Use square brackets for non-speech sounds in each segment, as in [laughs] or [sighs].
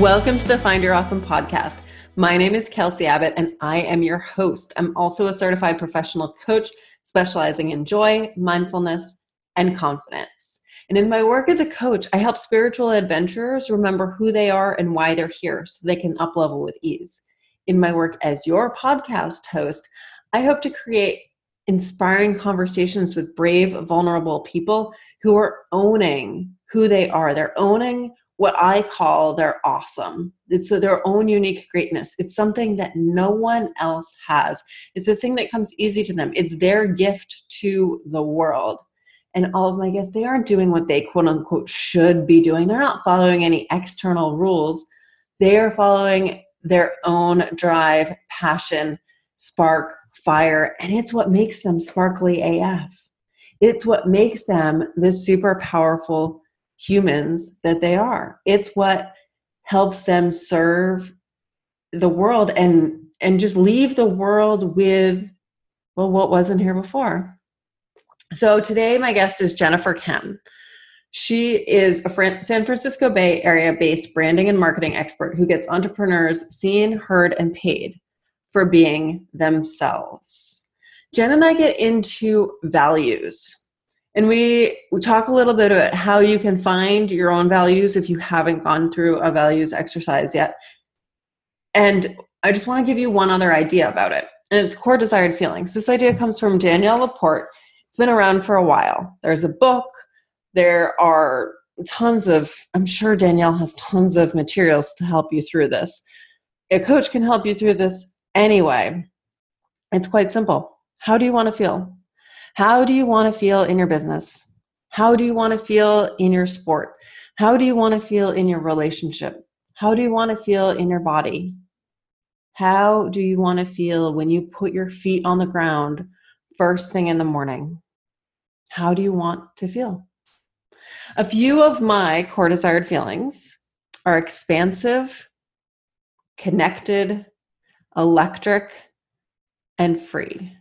Welcome to the Find Your Awesome podcast. My name is Kelsey Abbott, and I am your host. I'm also a certified professional coach specializing in joy, mindfulness, and confidence. And in my work as a coach, I help spiritual adventurers remember who they are and why they're here so they can uplevel with ease. In my work as your podcast host, I hope to create inspiring conversations with brave, vulnerable people who are owning who they are. They're owning what I call their awesome. It's their own unique greatness. It's something that no one else has. It's the thing that comes easy to them. It's their gift to the world. And all of my guests, they aren't doing what they quote unquote should be doing. They're not following any external rules. They are following their own drive, passion, spark, fire, and it's what makes them sparkly AF. It's what makes them the super powerful humans that they are. It's what helps them serve the world and and just leave the world with well what wasn't here before. So today my guest is Jennifer Kem. She is a San Francisco Bay Area based branding and marketing expert who gets entrepreneurs seen, heard, and paid for being themselves. Jen and I get into values and we, we talk a little bit about how you can find your own values if you haven't gone through a values exercise yet. And I just want to give you one other idea about it. And it's core desired feelings. This idea comes from Danielle Laporte. It's been around for a while. There's a book, there are tons of, I'm sure Danielle has tons of materials to help you through this. A coach can help you through this anyway. It's quite simple. How do you want to feel? How do you want to feel in your business? How do you want to feel in your sport? How do you want to feel in your relationship? How do you want to feel in your body? How do you want to feel when you put your feet on the ground first thing in the morning? How do you want to feel? A few of my core desired feelings are expansive, connected, electric, and free.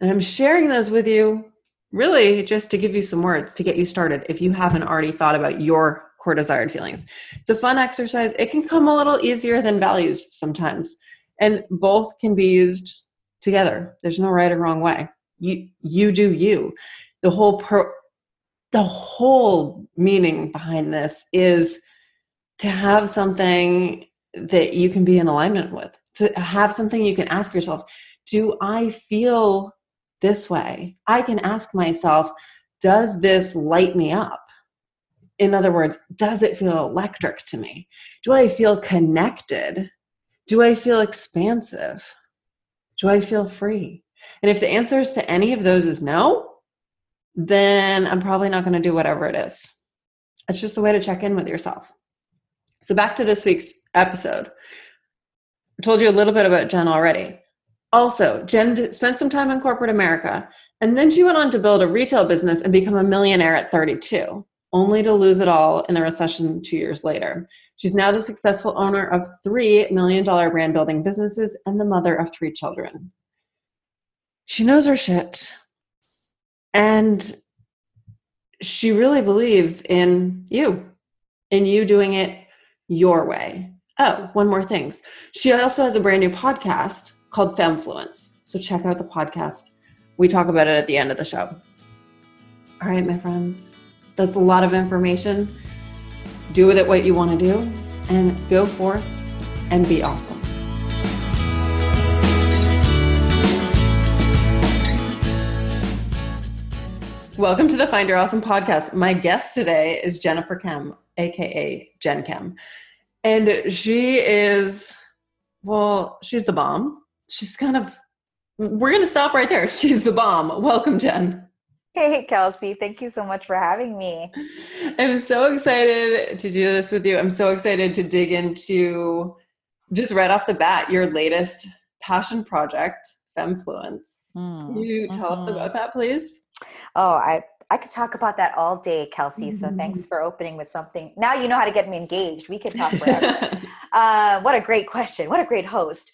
And I'm sharing those with you really just to give you some words to get you started if you haven't already thought about your core desired feelings. It's a fun exercise. It can come a little easier than values sometimes. And both can be used together. There's no right or wrong way. You you do you. The whole pro the whole meaning behind this is to have something that you can be in alignment with. To have something you can ask yourself, do I feel this way. I can ask myself, does this light me up? In other words, does it feel electric to me? Do I feel connected? Do I feel expansive? Do I feel free? And if the answers to any of those is no, then I'm probably not going to do whatever it is. It's just a way to check in with yourself. So, back to this week's episode. I told you a little bit about Jen already. Also, Jen spent some time in corporate America, and then she went on to build a retail business and become a millionaire at 32, only to lose it all in the recession two years later. She's now the successful owner of three million dollar brand building businesses and the mother of three children. She knows her shit. And she really believes in you, in you doing it your way. Oh, one more thing. She also has a brand new podcast called Femfluence. So check out the podcast. We talk about it at the end of the show. All right, my friends, that's a lot of information. Do with it what you want to do and go forth and be awesome. Welcome to the Find Your Awesome podcast. My guest today is Jennifer Kem, aka Jen Kem. And she is, well, she's the bomb she's kind of we're going to stop right there. She's the bomb. Welcome, Jen. Hey, Kelsey. Thank you so much for having me. I'm so excited to do this with you. I'm so excited to dig into just right off the bat your latest passion project, Femfluence. Mm, Can you tell mm-hmm. us about that, please? Oh, I I could talk about that all day, Kelsey. So mm-hmm. thanks for opening with something. Now you know how to get me engaged. We could talk forever. [laughs] uh, what a great question. What a great host.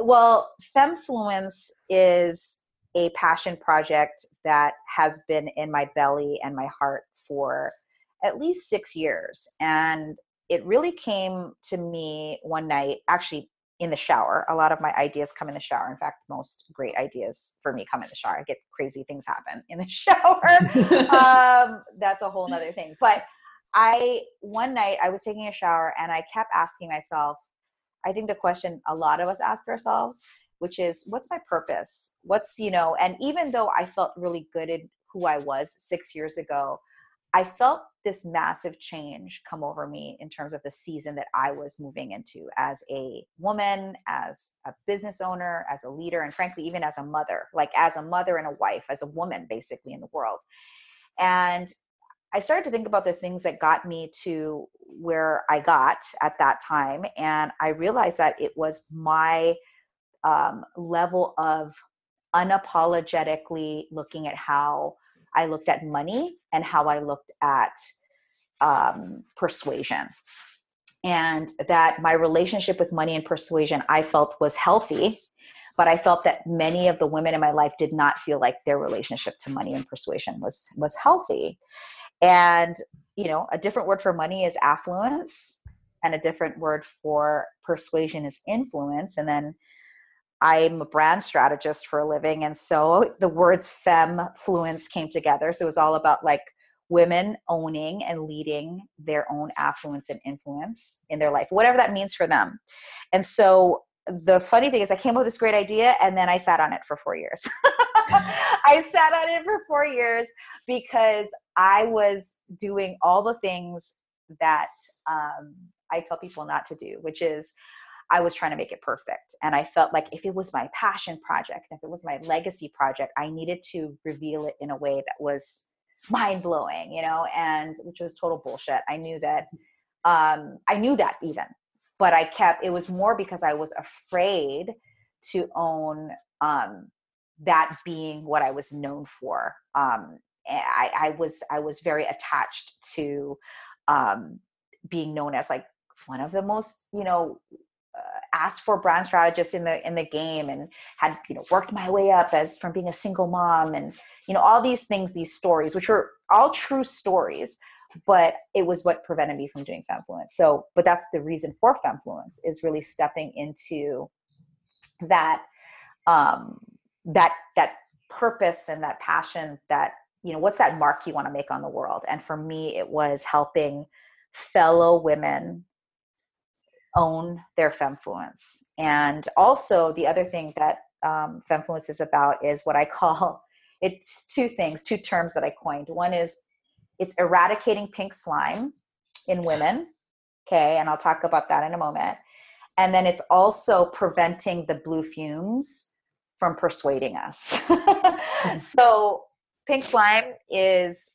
Well, Femfluence is a passion project that has been in my belly and my heart for at least six years. And it really came to me one night, actually in the shower. A lot of my ideas come in the shower. In fact, most great ideas for me come in the shower. I get crazy things happen in the [laughs] shower. [laughs] um, that's a whole nother thing. But I, one night, I was taking a shower and I kept asking myself, I think the question a lot of us ask ourselves, which is, what's my purpose? What's, you know, and even though I felt really good at who I was six years ago, I felt this massive change come over me in terms of the season that I was moving into as a woman, as a business owner, as a leader, and frankly, even as a mother, like as a mother and a wife, as a woman basically in the world. And I started to think about the things that got me to where I got at that time. And I realized that it was my um, level of unapologetically looking at how I looked at money and how I looked at um, persuasion. And that my relationship with money and persuasion I felt was healthy, but I felt that many of the women in my life did not feel like their relationship to money and persuasion was was healthy. And you know, a different word for money is affluence, and a different word for persuasion is influence. And then I'm a brand strategist for a living. And so the words fem fluence came together. So it was all about like women owning and leading their own affluence and influence in their life, whatever that means for them. And so the funny thing is, I came up with this great idea and then I sat on it for four years. [laughs] [laughs] I sat on it for four years because I was doing all the things that um, I tell people not to do, which is I was trying to make it perfect. And I felt like if it was my passion project, if it was my legacy project, I needed to reveal it in a way that was mind blowing, you know, and which was total bullshit. I knew that, um, I knew that even, but I kept, it was more because I was afraid to own um, that being what I was known for. Um, I, I was, I was very attached to um, being known as like one of the most, you know, uh, asked for brand strategists in the in the game and had you know worked my way up as from being a single mom and you know all these things these stories which were all true stories but it was what prevented me from doing femfluence so but that's the reason for femfluence is really stepping into that um that that purpose and that passion that you know what's that mark you want to make on the world and for me it was helping fellow women own their femfluence. And also, the other thing that um, femfluence is about is what I call [laughs] it's two things, two terms that I coined. One is it's eradicating pink slime in women. Okay, and I'll talk about that in a moment. And then it's also preventing the blue fumes from persuading us. [laughs] so, pink slime is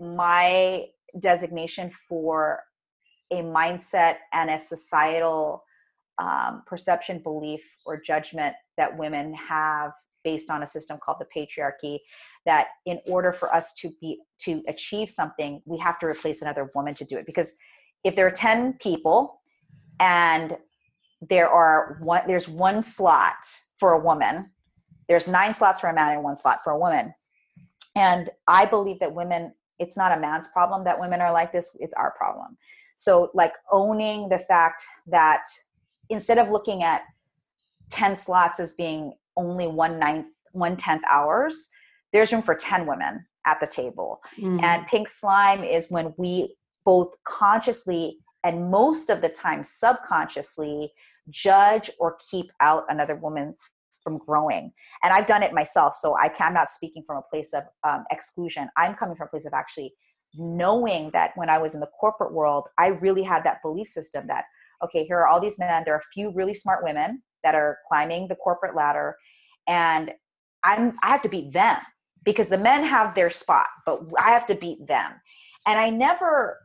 my designation for a mindset and a societal um, perception, belief, or judgment that women have based on a system called the patriarchy that in order for us to be to achieve something we have to replace another woman to do it. Because if there are 10 people and there are one there's one slot for a woman there's nine slots for a man and one slot for a woman. And i believe that women it's not a man's problem that women are like this it's our problem. So, like owning the fact that instead of looking at 10 slots as being only one ninth, one tenth hours, there's room for 10 women at the table. Mm. And pink slime is when we both consciously and most of the time subconsciously judge or keep out another woman from growing. And I've done it myself. So I am not speaking from a place of um, exclusion. I'm coming from a place of actually knowing that when I was in the corporate world, I really had that belief system that, okay, here are all these men, there are a few really smart women that are climbing the corporate ladder, and I'm I have to beat them because the men have their spot, but I have to beat them. And I never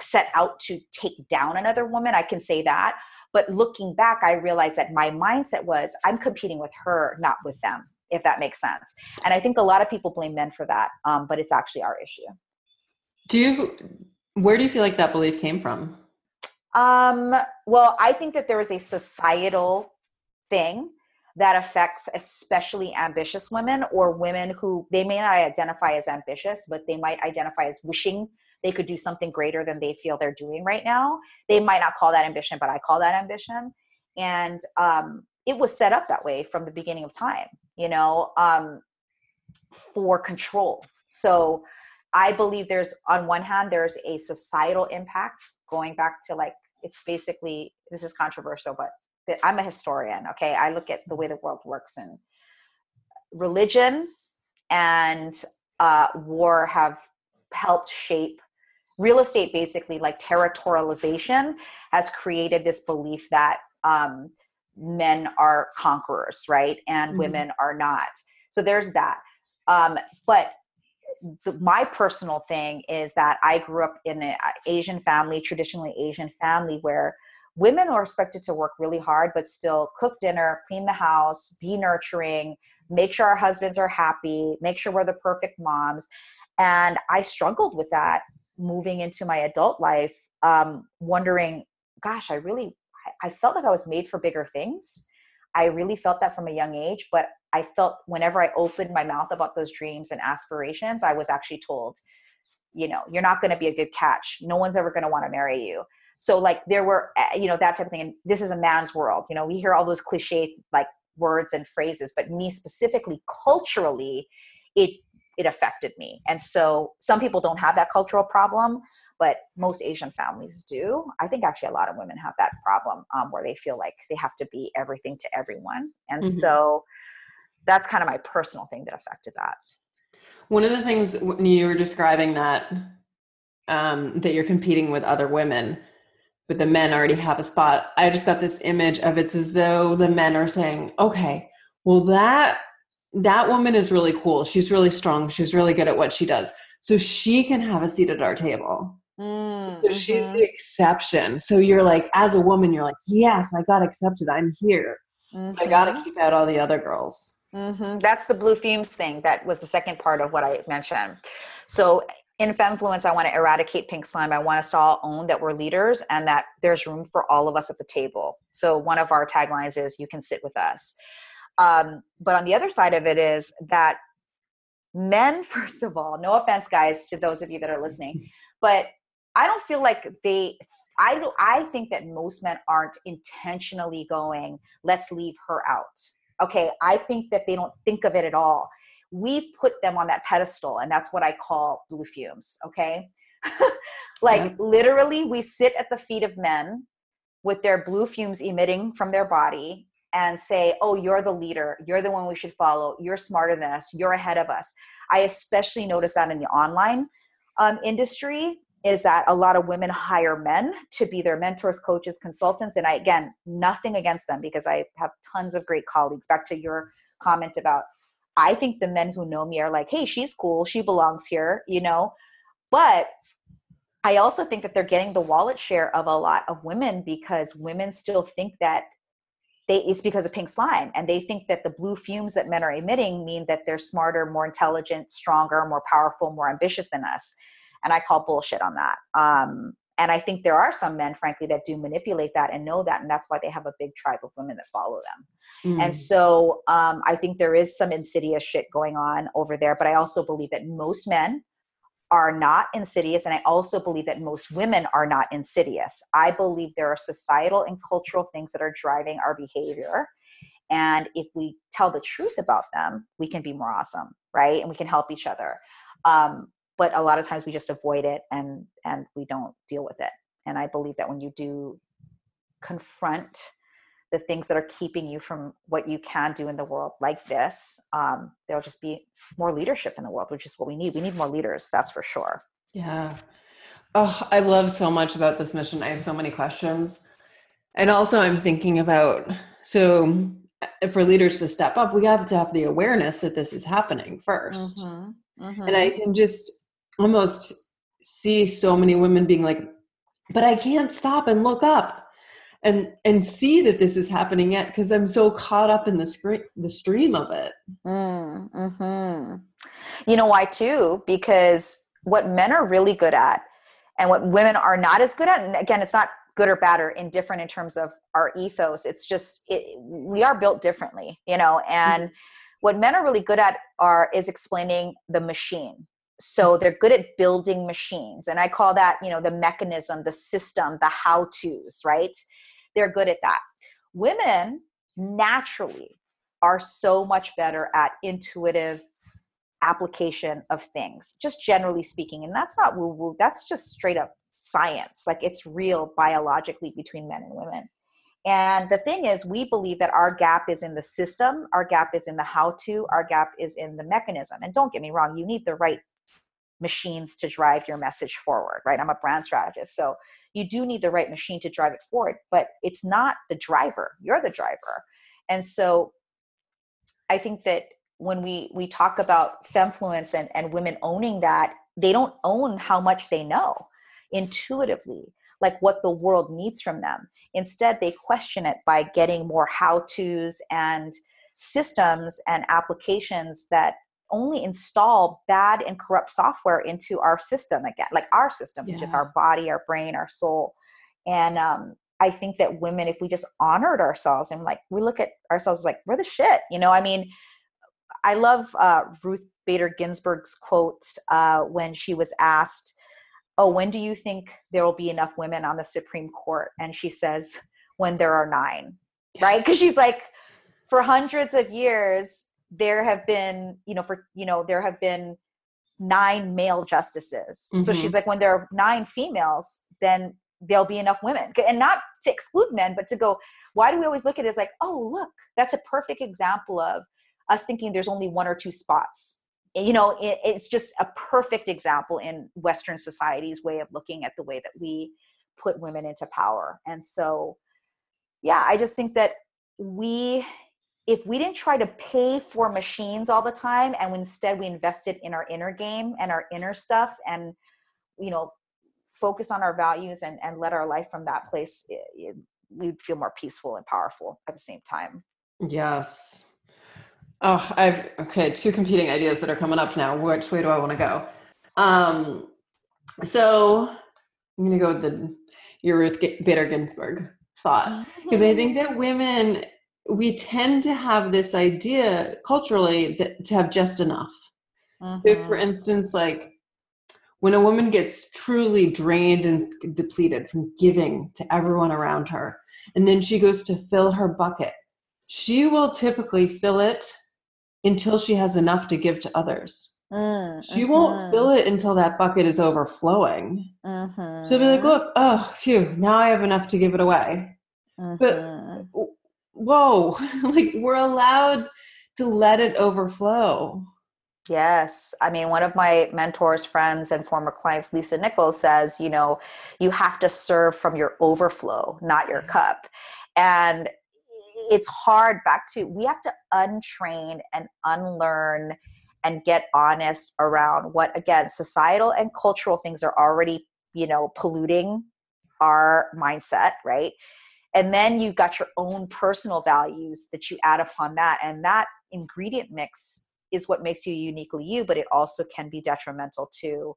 set out to take down another woman, I can say that. But looking back, I realized that my mindset was I'm competing with her, not with them, if that makes sense. And I think a lot of people blame men for that, um, but it's actually our issue. Do you, where do you feel like that belief came from? Um, well, I think that there is a societal thing that affects especially ambitious women or women who they may not identify as ambitious, but they might identify as wishing they could do something greater than they feel they're doing right now. They might not call that ambition, but I call that ambition. And um, it was set up that way from the beginning of time, you know, um, for control. So I believe there's, on one hand, there's a societal impact going back to like, it's basically, this is controversial, but I'm a historian, okay? I look at the way the world works and religion and uh, war have helped shape real estate basically like territorialization has created this belief that um, men are conquerors right and mm-hmm. women are not so there's that um, but the, my personal thing is that i grew up in an asian family traditionally asian family where women are expected to work really hard but still cook dinner clean the house be nurturing make sure our husbands are happy make sure we're the perfect moms. And i struggled with that moving into my adult life um, wondering gosh i really I felt like i was made for bigger things i really felt that from a young age but i felt whenever i opened my mouth about those dreams and aspirations i was actually told you know you're not going to be a good catch. No one's ever going to want to marry you. So like there were eh, you know that type of thing and this is a man's world you know we hear all those cliche like words and phrases but me specifically culturally it it affected me and so some people don't have that cultural problem but most asian families do i think actually a lot of women have that problem um, where they feel like they have to be everything to everyone and mm-hmm. so that's kind of my personal thing that affected that one of the things when you were describing that um, that you're competing with other women but the men already have a spot. I just got this image of it's as though the men are saying, okay, well that that woman is really cool. She's really strong. She's really good at what she does. So she can have a seat at our table. Mm, so she's mm-hmm. the exception. So you're like, as a woman, you're like, yes, I got accepted. I'm here. Mm-hmm. I got to keep out all the other girls. Mm-hmm. That's the blue fumes thing. That was the second part of what I mentioned. So in Femfluence, I want to eradicate pink slime. I want us to all own that we're leaders and that there's room for all of us at the table. So one of our taglines is "You can sit with us." Um, but on the other side of it is that men, [laughs] first of all, no offense, guys, to those of you that are listening, but I don't feel like they. I do, I think that most men aren't intentionally going. Let's leave her out. Okay, I think that they don't think of it at all we've put them on that pedestal and that's what i call blue fumes okay [laughs] like yeah. literally we sit at the feet of men with their blue fumes emitting from their body and say oh you're the leader. You're the one we should follow. You're smarter than us. You're ahead of us. I especially notice that in the online um, industry is that a lot of women hire men to be their mentors coaches consultants and i again nothing against them because i have tons of great colleagues. Back to your comment about I think the men who know me are like, hey, she's cool. She belongs here, you know? But I also think that they're getting the wallet share of a lot of women because women still think that they, it's because of pink slime and they think that the blue fumes that men are emitting mean that they're smarter more intelligent stronger more powerful more ambitious than us and i call bullshit on that um, and i think there are some men frankly that do manipulate that and know that and that's why they have a big tribe of women that follow them Mm. And so um, I think there is some insidious shit going on over there. But I also believe that most men are not insidious. And I also believe that most women are not insidious. I believe there are societal and cultural things that are driving our behavior. And if we tell the truth about them, we can be more awesome, right? And we can help each other. Um, but a lot of times we just avoid it and and we don't deal with it. And I believe that when you do confront the things that are keeping you from what you can do in the world like this um, there'll just be more leadership in the world which is what we need. We need more leaders that's for sure. Yeah. Oh i love so much about this mission. I have so many questions. And also i'm thinking about so for leaders to step up we have to have the awareness that this is happening 1st mm-hmm. mm-hmm. and i can just almost see so many women being like but i can't stop and look up and and see that this is happening yet because i'm so caught up in the screen the stream of it. Mm, hmm you know why too? Because what men are really good at and what women are not as good at and again it's not good or bad or indifferent in terms of our ethos it's just it, we are built differently you know and mm-hmm. what men are really good at are is explaining the machine. So they're good at building machines and i call that you know the mechanism the system the how to's right they're good at that. Women naturally are so much better at intuitive application of things just generally speaking and that's not woo woo that's just straight up science like it's real biologically between men and women. And the thing is we believe that our gap is in the system our gap is in the how to our gap is in the mechanism and don't get me wrong you need the right machines to drive your message forward right? I'm a brand strategist so you do need the right machine to drive it forward but it's not the driver you're the driver. And so i think that when we we talk about femfluence and, and women owning that they don't own how much they know intuitively like what the world needs from them. Instead they question it by getting more how to's and systems and applications that only install bad and corrupt software into our system again like our system yeah. which is our body our brain our soul and um, i think that women if we just honored ourselves and like we look at ourselves like we're the shit you know i mean I love uh, Ruth Bader Ginsburg's quote uh, when she was asked, "Oh, when do you think there will be enough women on the Supreme Court?" And she says, "When there are nine. Yes. right? Because she's like, for hundreds of years there have been, you know, for you know there have been nine male justices. Mm-hmm. So she's like, when there are nine females, then there'll be enough women, and not to exclude men, but to go. Why do we always look at it as like, oh, look, that's a perfect example of us thinking there's only one or two spots you know it, it's just a perfect example in western society's way of looking at the way that we put women into power and so yeah i just think that we if we didn't try to pay for machines all the time and instead we invested in our inner game and our inner stuff and you know focus on our values and, and let our life from that place it, it, we'd feel more peaceful and powerful at the same time yes Oh, I've okay, two competing ideas that are coming up now. Which way do I want to go? Um, so I'm gonna go with the your Ruth Bader Ginsburg thought because I [laughs] think that women we tend to have this idea culturally that to have just enough. Uh-huh. So, for mm-hmm. instance, like when a woman gets truly drained and depleted from giving to everyone around her, and then she goes to fill her bucket, she will typically fill it until she has enough to give to others. Mm, she won't fill it until that bucket is overflowing. Uh-huh. She'll be like, look, oh, phew, now I have enough to give it away. But whoa, [laughs] like we're allowed to let it overflow. Yes. I mean, one of my mentors, friends, and former clients, Lisa Nichols, says, you know, you have to serve from your overflow, not your mm-hmm. cup. And it's hard back to we have to untrain and unlearn and get honest around what again societal and cultural things are already you know polluting our mindset right and then you've got your own personal values that you add upon that. And that ingredient mix is what makes you uniquely you but it also can be detrimental to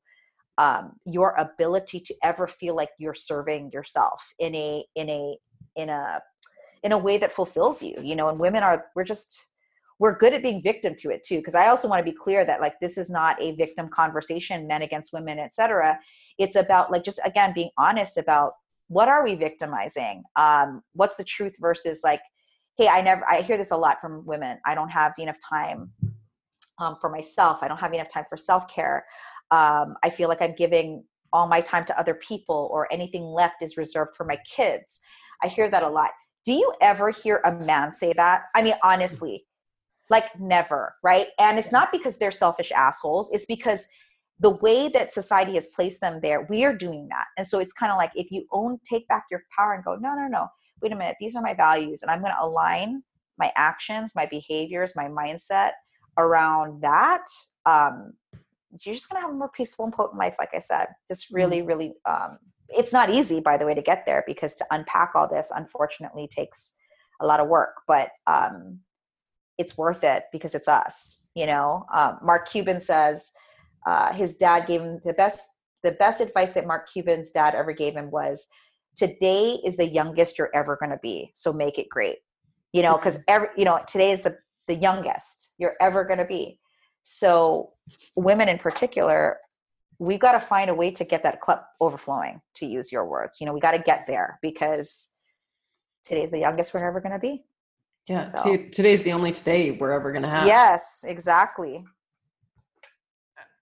um, your ability to ever feel like you're serving yourself in a in a in a in a way that fulfills you you know and women are we're just we're good at being victim to it too. Because i also want to be clear that like this is not a victim conversation men against women etc it's about like just again being honest about what are we victimizing? Um what's the truth versus like hey i never i hear this a lot from women. I don't have enough time um, for myself. I don't have enough time for self-care. Um, i feel like i'm giving all my time to other people or anything left is reserved for my kids. I hear that a lot. Do you ever hear a man say that? I mean, honestly, like never, right? And it's not because they're selfish assholes, it's because the way that society has placed them there, we are doing that. And so it's kind of like if you own, take back your power and go, no, no, no, wait a minute, these are my values, and I'm going to align my actions, my behaviors, my mindset around that. Um, you're just going to have a more peaceful and potent life, like I said. Just really, mm-hmm. really um, it's not easy by the way to get there because to unpack all this unfortunately takes a lot of work but um, it's worth it because it's us you know um, mark cuban says uh, his dad gave him the best the best advice that mark cuban's dad ever gave him was today is the youngest you're ever going to be so make it great. You know because every you know today is the the youngest you're ever going to be. So women in particular we've got to find a way to get that cup overflowing to use your words. You know we got to get there because today's the youngest we're ever going to be. Yeah so. t- today's the only today we're ever going to have. Yes exactly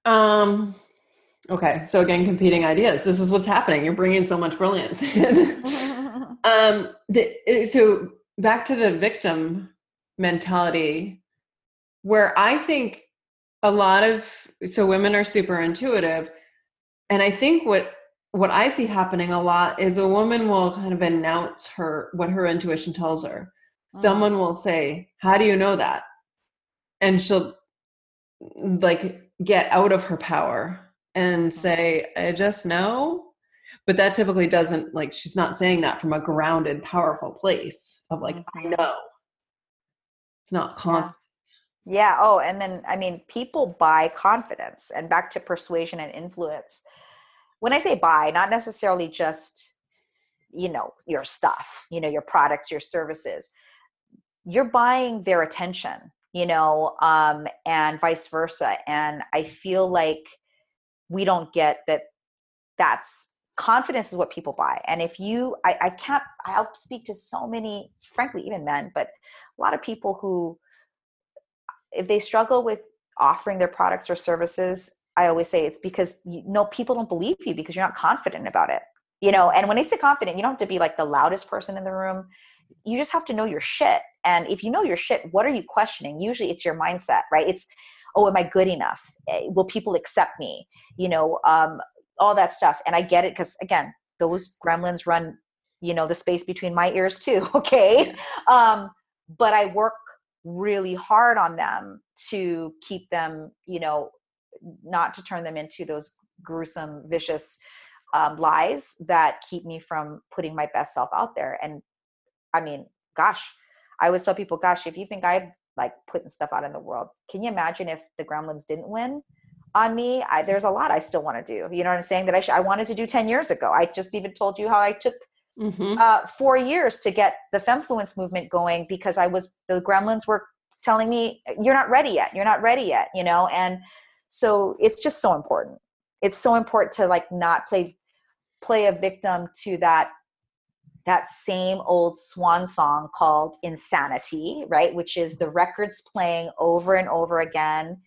um okay so again competing ideas. This is what's happening. You're bringing so much brilliance [laughs] um the, so back to the victim mentality where i think a lot of so women are super intuitive and i think what what i see happening a lot is a woman will kind of announce her what her intuition tells her. Mm. someone will say how do you know that? And she'll like get out of her power and mm-hmm. say i just know but that typically doesn't like she's not saying that from a grounded powerful place of like i mm-hmm. know it's not confident yeah. Oh, and then I mean, people buy confidence and back to persuasion and influence. When I say buy, not necessarily just, you know, your stuff, you know, your products, your services. You're buying their attention, you know, um, and vice versa. And I feel like we don't get that that's confidence is what people buy. And if you, I, I can't, I'll speak to so many, frankly, even men, but a lot of people who, if they struggle with offering their products or services i always say it's because you know people don't believe you because you're not confident about it you know and when i say confident you don't have to be like the loudest person in the room you just have to know your shit. And if you know your shit what are you questioning? Usually it's your mindset right? It's oh am i good enough? Eh, will people accept me? You know um, all that stuff. And i get it because again those gremlins run you know the space between my ears too [laughs] okay? Um, but i work really hard on them to keep them you know not to turn them into those gruesome vicious um, lies that keep me from putting my best self out there. And i mean gosh i always tell people gosh if you think i like putting stuff out in the world can you imagine if the gremlins didn't win on me? I, there's a lot i still want to do. You know what i'm saying? That I, sh- I wanted to do 10 years ago. I just even told you how i took mm-hmm. uh, four years to get the femfluence movement going because I was the gremlins were telling me you're not ready yet. You're not ready yet you know? And so it's just so important. It's so important to like not play play a victim to that that same old swan song called insanity right which is the records playing over and over again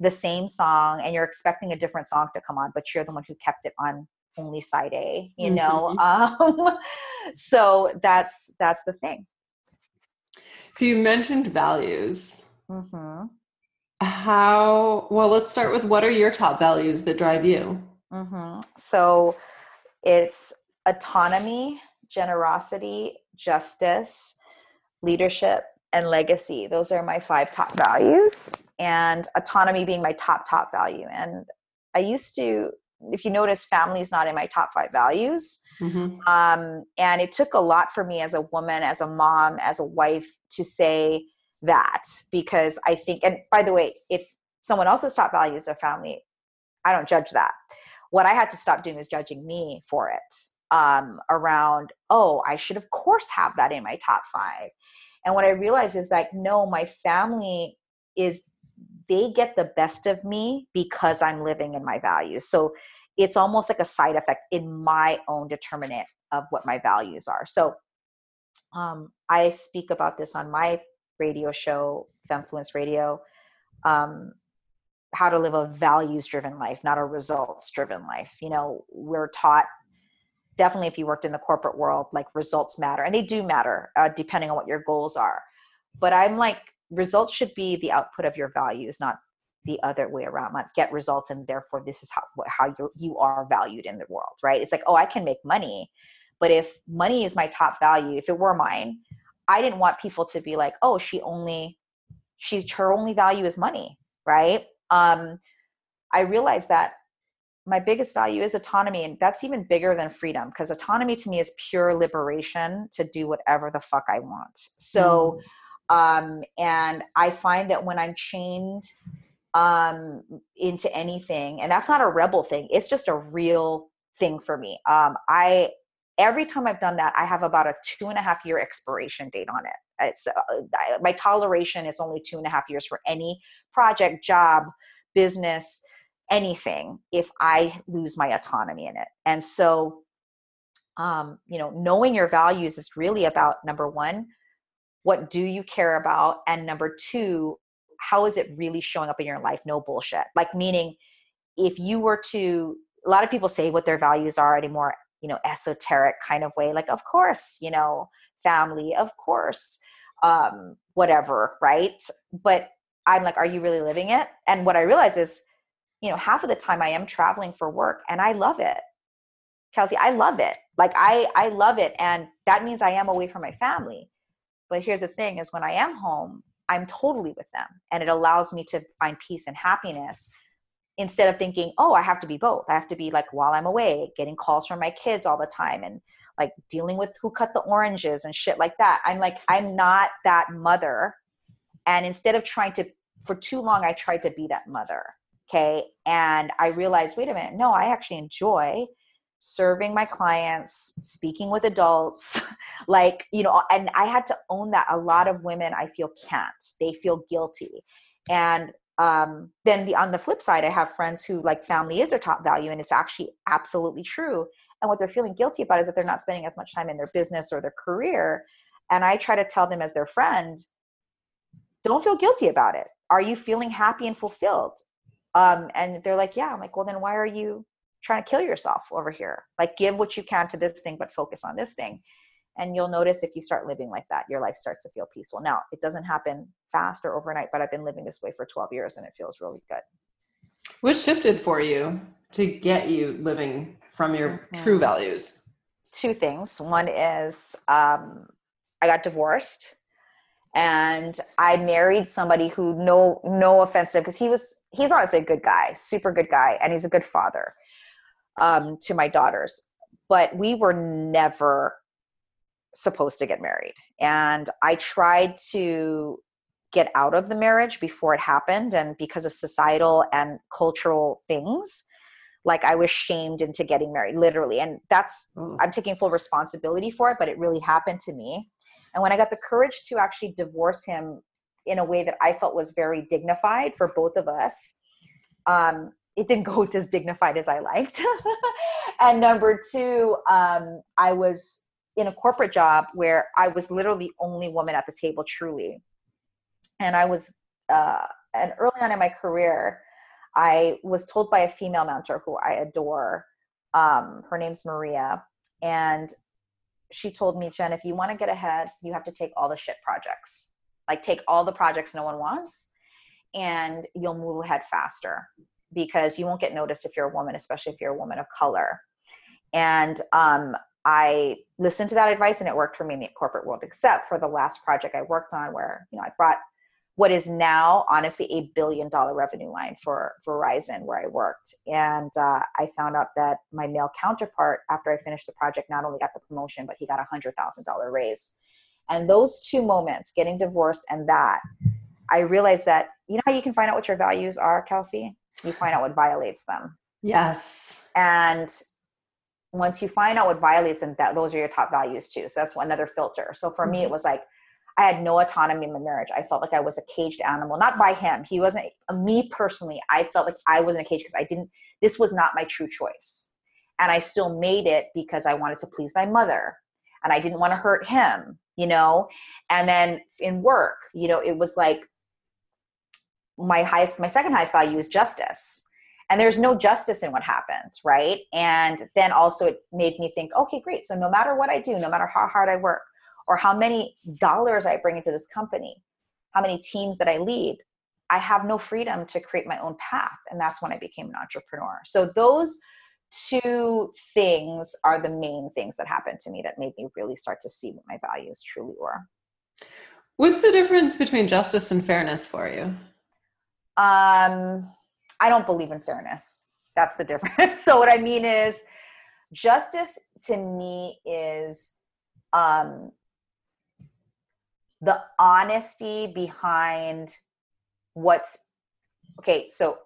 the same song and you're expecting a different song to come on but you're the one who kept it on only side A, you know. Mm-hmm. [laughs] Um, so that's that's the thing. So you mentioned values. Mm-hmm. How well? Let's start with what are your top values that drive you. Mm-hmm. So it's autonomy, generosity, justice, leadership, and legacy. Those are my five top values, and autonomy being my top top value. And I used to if you notice, family is not in my top five values. Mm-hmm. Um, and it took a lot for me as a woman, as a mom, as a wife to say that because I think, and by the way, if someone else's top value is their family, I don't judge that. What I had to stop doing is judging me for it um, around, oh, I should, of course, have that in my top five. And what I realized is like, no, my family is they get the best of me because I'm living in my values. So it's almost like a side effect in my own determinant of what my values are. So um, I speak about this on my radio show, Femfluence Radio, um, how to live a values driven life, not a results driven life. You know, we're taught definitely if you worked in the corporate world, like results matter, and they do matter uh, depending on what your goals are. But I'm like, results should be the output of your values not the other way around not get results and therefore this is how how you you are valued in the world right it's like oh i can make money but if money is my top value if it were mine i didn't want people to be like oh she only she's her only value is money right um i realized that my biggest value is autonomy and that's even bigger than freedom because autonomy to me is pure liberation to do whatever the fuck i want so mm um, and I find that when I'm chained um, into anything, and that's not a rebel thing, it's just a real thing for me. Um, I every time I've done that, I have about a two and a half year expiration date on it. it's uh, my toleration is only two and a half years for any project job business anything if i lose my autonomy in it. And so um, you know knowing your values is really about number one what do you care about? And number two how is it really showing up in your life? No bullshit. Like meaning if you were to a lot of people say what their values are anymore you know esoteric kind of way like of course you know family of course um whatever right? But i'm like are you really living it? And what i realize is you know half of the time i am traveling for work and i love it kelsey i love it like i i love it and that means i am away from my family but here's the thing is when i am home i'm totally with them and it allows me to find peace and happiness instead of thinking, oh, I have to be both. I have to be like while I'm away, getting calls from my kids all the time and like dealing with who cut the oranges and shit like that. I'm like, I'm not that mother. And instead of trying to, for too long, I tried to be that mother. Okay. And I realized, wait a minute, no, I actually enjoy serving my clients, speaking with adults, [laughs] like, you know, and I had to own that. A lot of women I feel can't, they feel guilty. And um, then the on the flip side i have friends who like family is their top value and it's actually absolutely true and what they're feeling guilty about is that they're not spending as much time in their business or their career and i try to tell them as their friend don't feel guilty about it are you feeling happy and fulfilled um, and they're like yeah. I'm like well then why are you trying to kill yourself over here? Like give what you can to this thing but focus on this thing. And you'll notice if you start living like that your life starts to feel peaceful. Now it doesn't happen fast or overnight but i've been living this way for 12 years and it feels really good. What shifted for you to get you living from your mm-hmm. true values? Two things. One is um, i got divorced and i married somebody who no no offense to him because he was he's honestly a good guy super good guy and he's a good father um, to my daughters but we were never supposed to get married. And I tried to get out of the marriage before it happened. And because of societal and cultural things, like I was shamed into getting married, literally. And that's, mm. I'm taking full responsibility for it, but it really happened to me. And when I got the courage to actually divorce him in a way that I felt was very dignified for both of us, um, it didn't [laughs] go as dignified as I liked. [laughs] and number two, um, I was in a corporate job where I was literally the only woman at the table, truly. And I was, uh, and early on in my career, I was told by a female mentor who I adore. Um, her name's Maria. And she told me, Jen, if you want to get ahead, you have to take all the shit projects. Like, take all the projects no one wants, and you'll move ahead faster because you won't get noticed if you're a woman, especially if you're a woman of color. And um, I listened to that advice and it worked for me in the corporate world, except for the last project I worked on where, you know, I brought what is now honestly a billion dollar revenue line for Verizon where I worked. And uh, I found out that my male counterpart, after I finished the project, not only got the promotion, but he got a hundred thousand dollar raise. And those two moments, getting divorced and that, I realized that, you know how you can find out what your values are, Kelsey? You find out what violates them. Yes. And once you find out what violates them, that those are your top values too. So that's another filter. So for mm-hmm. me, it was like I had no autonomy in my marriage. I felt like I was a caged animal, not by him. He wasn't me personally. I felt like I was in a cage because I didn't. This was not my true choice, and I still made it because I wanted to please my mother, and I didn't want to hurt him. You know, and then in work, you know, it was like my highest, my second highest value is justice and there's no justice in what happened right and then also it made me think okay great so no matter what i do no matter how hard i work or how many dollars i bring into this company how many teams that i lead i have no freedom to create my own path and that's when i became an entrepreneur so those two things are the main things that happened to me that made me really start to see what my values truly were what's the difference between justice and fairness for you um I don't believe in fairness. That's the difference. [laughs] so what I mean is justice to me is um the honesty behind what's okay, so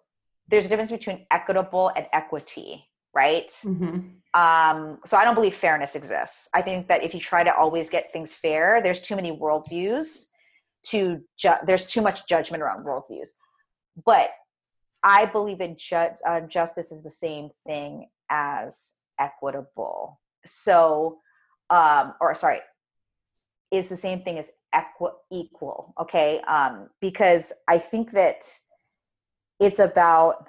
there's a difference between equitable and equity. right? Mm-hmm. Um, so I don't believe fairness exists. I think that if you try to always get things fair, there's too many worldviews to ju- there's too much judgment around worldviews. But I believe in ju- uh, justice is the same thing as equitable. So, um, or sorry, is the same thing as equi- equal. Okay, um, because I think that it's about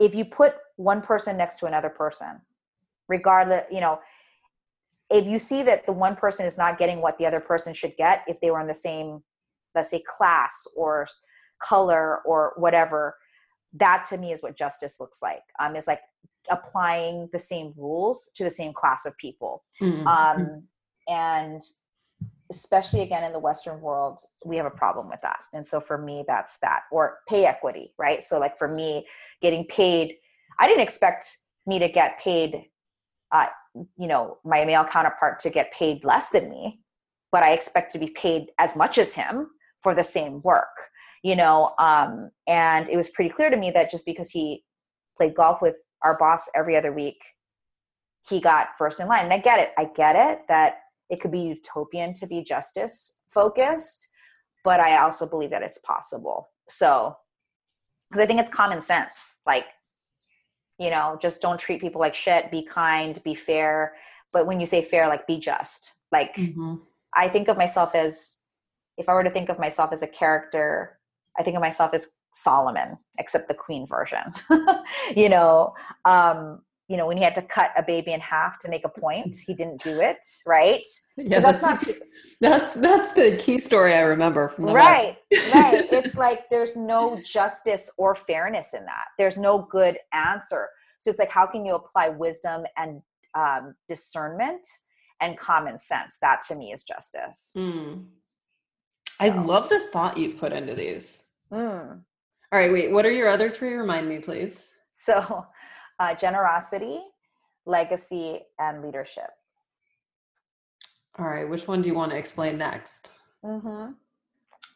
if you put one person next to another person, regardless, you know, if you see that the one person is not getting what the other person should get if they were in the same, let's say, class or color or whatever, that to me is what justice looks like. Um, is like applying the same rules to the same class of people. Mm-hmm. Um, and especially again in the western world we have a problem with that. And so for me that's that or pay equity right? So like for me getting paid i didn't expect me to get paid uh, you know my male counterpart to get paid less than me but i expect to be paid as much as him for the same work you know? Um, and it was pretty clear to me that just because he played golf with our boss every other week he got first in line. And i get it. I get it that it could be utopian to be justice focused but i also believe that it's possible. So because i think it's common sense like you know just don't treat people like shit be kind be fair. But when you say fair like be just. Like mm-hmm. i think of myself as if i were to think of myself as a character i think of myself as solomon except the queen version. [laughs] You know um you know when he had to cut a baby in half to make a point he didn't do it right? Yeah that's, that's not that's that's the key story i remember from the right right. [laughs] It's like there's no justice or fairness in that. There's no good answer. So it's like how can you apply wisdom and um, discernment and common sense? That to me is justice. Mm. so. i love the thought you've put into these. Mm. all right wait what are your other three? Remind me please. So uh, generosity, legacy, and leadership. All right, which one do you want to explain next? Mm-hmm.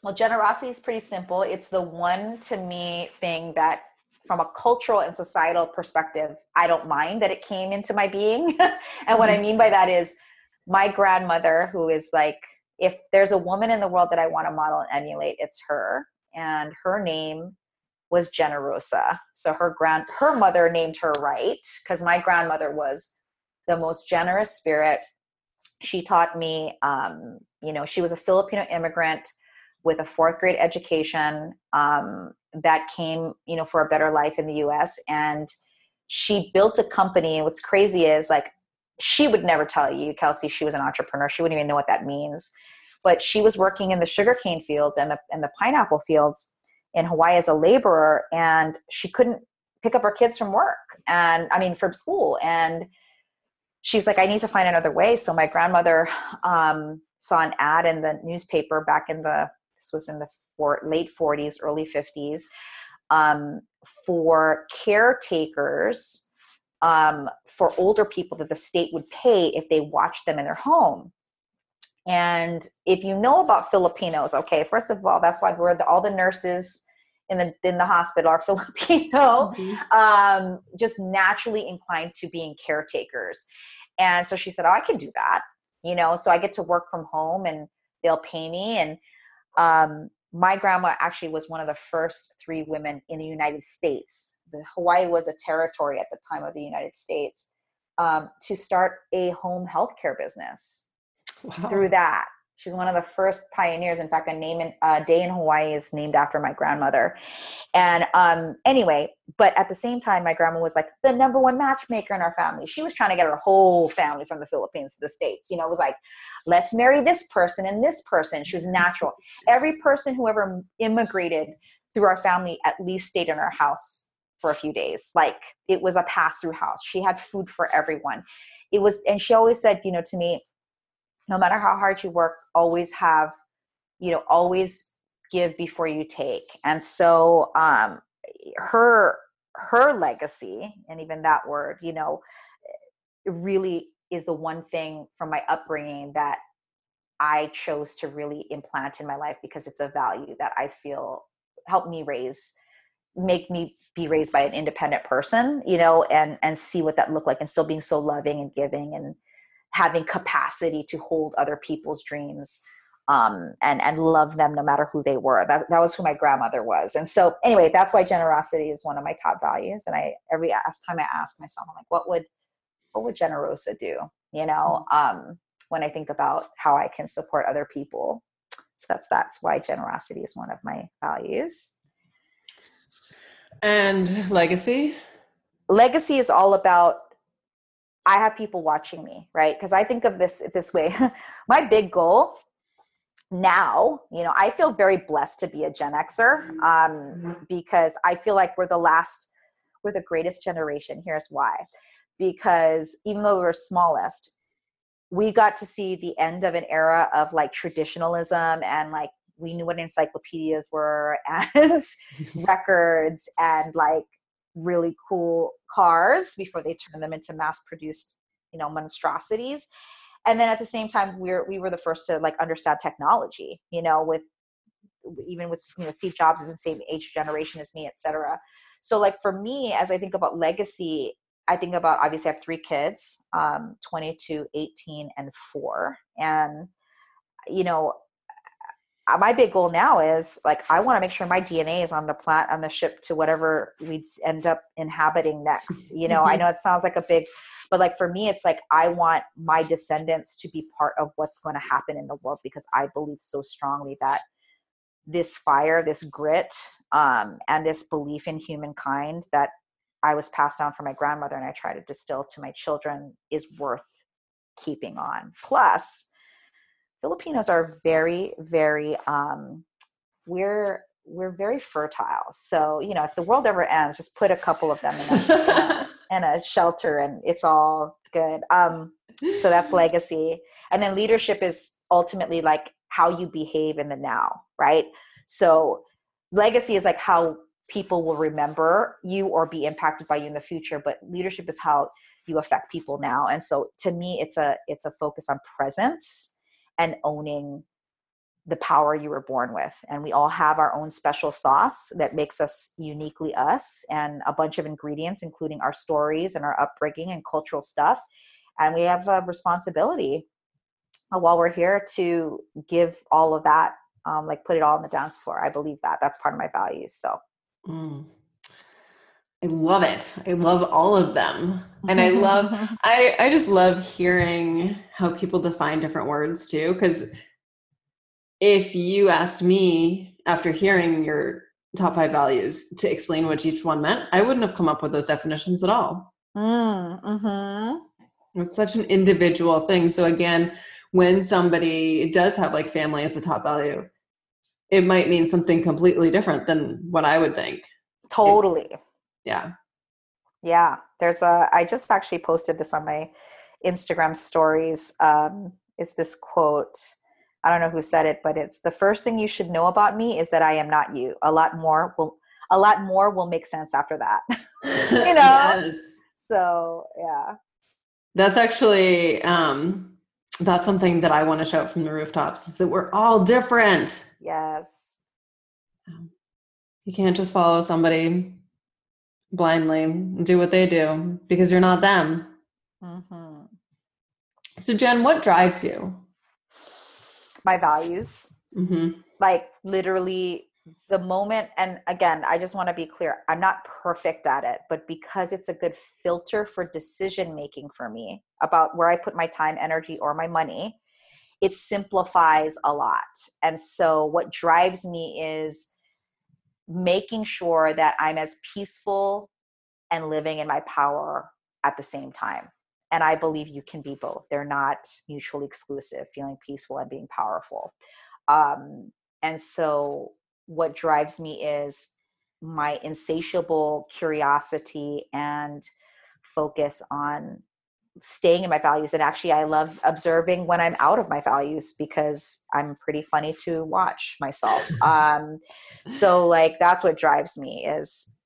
Well, generosity is pretty simple. It's the one to me thing that, from a cultural and societal perspective, I don't mind that it came into my being. [laughs] and what I mm-hmm. mean by that is my grandmother, who is like, if there's a woman in the world that I want to model and emulate, it's her. And her name was Generosa. So her grand her mother named her right because my grandmother was the most generous spirit. She taught me, um, you know, she was a Filipino immigrant with a fourth grade education um, that came, you know, for a better life in the U.S. And she built a company. What's crazy is like she would never tell you, Kelsey, she was an entrepreneur. She wouldn't even know what that means. But she was working in the sugarcane fields and the and the pineapple fields in Hawaii as a laborer and she couldn't pick up her kids from work and I mean from school and she's like I need to find another way. So my grandmother um, saw an ad in the newspaper back in the this was in the late 40s early 50s um, for caretakers um, for older people that the state would pay if they watched them in their home and if you know about Filipinos, okay, first of all, that's why we're the, all the nurses in the in the hospital are [laughs] Filipino, mm-hmm. um, just naturally inclined to being caretakers. And so she said, "Oh, I can do that." You know, so I get to work from home, and they'll pay me. And um, my grandma actually was one of the first three women in the United States. The Hawaii was a territory at the time of the United States um, to start a home healthcare business wow. through that. She's one of the first pioneers. In fact, a name in a day in Hawaii is named after my grandmother. And um, anyway, but at the same time, my grandma was like the number one matchmaker in our family. She was trying to get her whole family from the Philippines to the States. You know, it was like, let's marry this person and this person. She was natural. Every person who ever immigrated through our family at least stayed in our house for a few days. Like it was a pass through house. She had food for everyone. It was, and she always said, you know, to me, no matter how hard you work always have you know always give before you take. And so um her her legacy and even that word you know really is the one thing from my upbringing that i chose to really implant in my life because it's a value that i feel helped me raise make me be raised by an independent person you know and and see what that looked like and still being so loving and giving and having capacity to hold other people's dreams um, and and love them no matter who they were. That that was who my grandmother was. And so anyway, that's why generosity is one of my top values. And I every time I ask myself, I'm like, what would what would Generosa do? You know, mm-hmm. um, when I think about how I can support other people. So that's that's why generosity is one of my values. And legacy? Legacy is all about I have people watching me, right? Because I think of this this way. [laughs] my big goal now, you know, I feel very blessed to be a Gen Xer um, mm-hmm. because I feel like we're the last, we're the greatest generation. Here's why. Because even though we're smallest, we got to see the end of an era of like traditionalism and like we knew what encyclopedias were [laughs] and records and like really cool cars before they turned them into mass produced you know monstrosities. And then at the same time we're we were the first to like understand technology you know with even with you know steve jobs is the same age generation as me etc so like for me as i think about legacy i think about obviously i have three kids um 22 18 and 4 and you know my big goal now is like I want to make sure my DNA is on the plat on the ship to whatever we end up inhabiting next. You know, mm-hmm. I know it sounds like a big but like for me, it's like I want my descendants to be part of what's going to happen in the world because I believe so strongly that this fire, this grit, um, and this belief in humankind that I was passed down from my grandmother and I try to distill to my children is worth keeping on. Plus, Filipinos are very, very um, we're we're very fertile. So you know, if the world ever ends, just put a couple of them in a, and [laughs] a shelter and it's all good. Um so that's [laughs] legacy. And then leadership is ultimately like how you behave in the now right? So legacy is like how people will remember you or be impacted by you in the future but leadership is how you affect people now. And so to me it's a it's a focus on presence and owning the power you were born with. And we all have our own special sauce that makes us uniquely us and a bunch of ingredients, including our stories and our upbringing and cultural stuff. And we have a responsibility uh, while we're here to give all of that, um, like put it all on the dance floor. I believe that. That's part of my values. So. Mm. I love it. I love all of them. And I love [laughs] I I just love hearing how people define different words too cuz if you asked me after hearing your top five values to explain what each one meant, I wouldn't have come up with those definitions at all. Mm, mm-hmm. It's such an individual thing. So again, when somebody does have like family as a top value, it might mean something completely different than what I would think. Totally. It, yeah. Yeah. There's a I just actually posted this on my Instagram stories. Um, is this quote I don't know who said it, but it's the first thing you should know about me is that I am not you. A lot more will a lot more will make sense after that. [laughs] you [laughs] know? Yes. So yeah. That's actually um that's something that I want to shout from the rooftops is that we're all different. Yes. You can't just follow somebody blindly and do what they do because you're not them. Mm-hmm. So, Jen, what drives you? my values. Mm-hmm. Like literally the moment, and again, I just want to be clear I'm not perfect at it, but because it's a good filter for decision making for me about where I put my time, energy, or my money, it simplifies a lot. And so, what drives me is making sure that I'm as peaceful and living in my power at the same time. And i believe you can be both. They're not mutually exclusive feeling peaceful and being powerful. Um, and so what drives me is my insatiable curiosity and focus on staying in my values and actually i love observing when i'm out of my values because i'm pretty funny to watch myself. [laughs] Um, so like that's what drives me is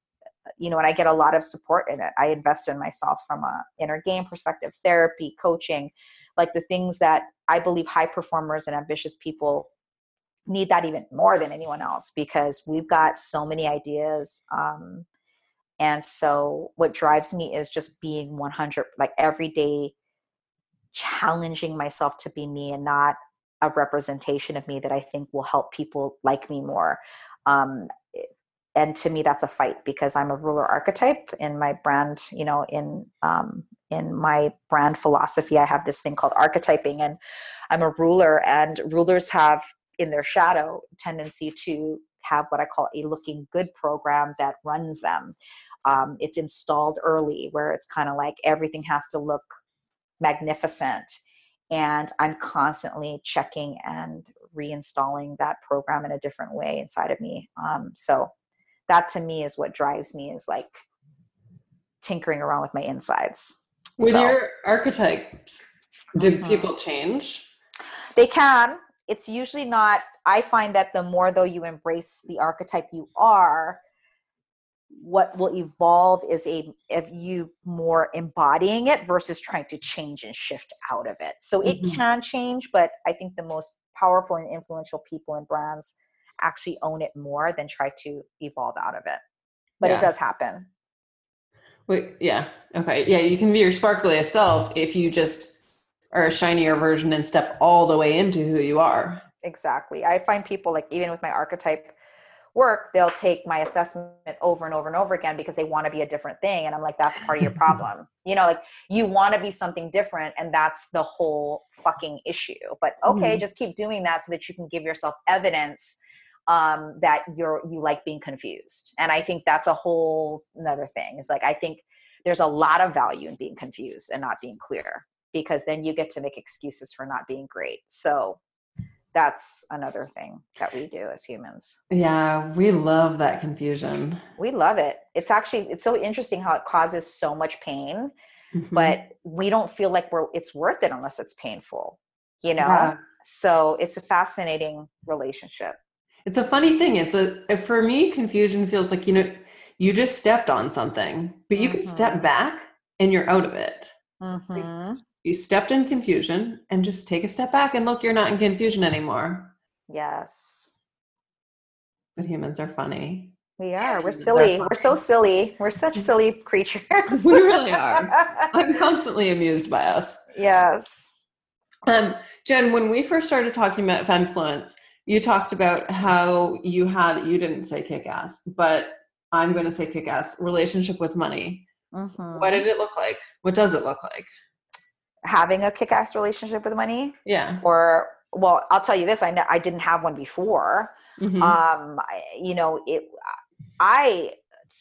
you know and i get a lot of support in it. I invest in myself from a inner game perspective therapy coaching like the things that i believe high performers and ambitious people need that even more than anyone else because we've got so many ideas um, and so what drives me is just being 100 like every day challenging myself to be me and not a representation of me that i think will help people like me more um, and to me that's a fight because i'm a ruler archetype in my brand you know in um, in my brand philosophy i have this thing called archetyping and i'm a ruler and rulers have in their shadow tendency to have what i call a looking good program that runs them um, it's installed early where it's kind of like everything has to look magnificent. And i'm constantly checking and reinstalling that program in a different way inside of me. Um, so that to me is what drives me is like tinkering around with my insides. With so, your archetypes did Mhm. people change? They can. It's usually not i find that the more though you embrace the archetype you are what will evolve is a of you more embodying it versus trying to change and shift out of it so it Mhm. can change but i think the most powerful and influential people and brands actually own it more than try to evolve out of it but Yeah. it does happen Wait, yeah. Okay. Yeah, you can be your sparkliest self if you just are a shinier version and step all the way into who you are. exactly i find people like even with my archetype work they'll take my assessment over and over and over again because they want to be a different thing and i'm like that's part of your [laughs] problem you know like you want to be something different and that's the whole fucking issue but okay Mhm. just keep doing that so that you can give yourself evidence um that you're you like being confused and i think that's a whole another thing it's like i think there's a lot of value in being confused and not being clear because then you get to make excuses for not being great so that's another thing that we do as humans Yeah, we love that confusion. we love it it's actually it's so interesting how it causes so much pain Mhm. but we don't feel like we're it's worth it unless it's painful you know Yeah. so it's a fascinating relationship It's a funny thing. It's a for me confusion feels like, you know, you just stepped on something, but you can Mhm. step back and you're out of it. mm-hmm. You stepped in confusion and just take a step back and look, you're not in confusion anymore. yes But humans are funny. we are we're silly we're so silly we're such [laughs] silly creatures We really are. I'm [laughs] constantly amused by us. yes Um, Jen, when we first started talking about Femfluence, you talked about how you had, you didn't say kick ass, but I'm going to say kick ass relationship with money. Mhm. What did it look like? What does it look like? Having a kick-ass relationship with money Yeah. or well i'll tell you this i know i didn't have one before Mhm. um I- you know it i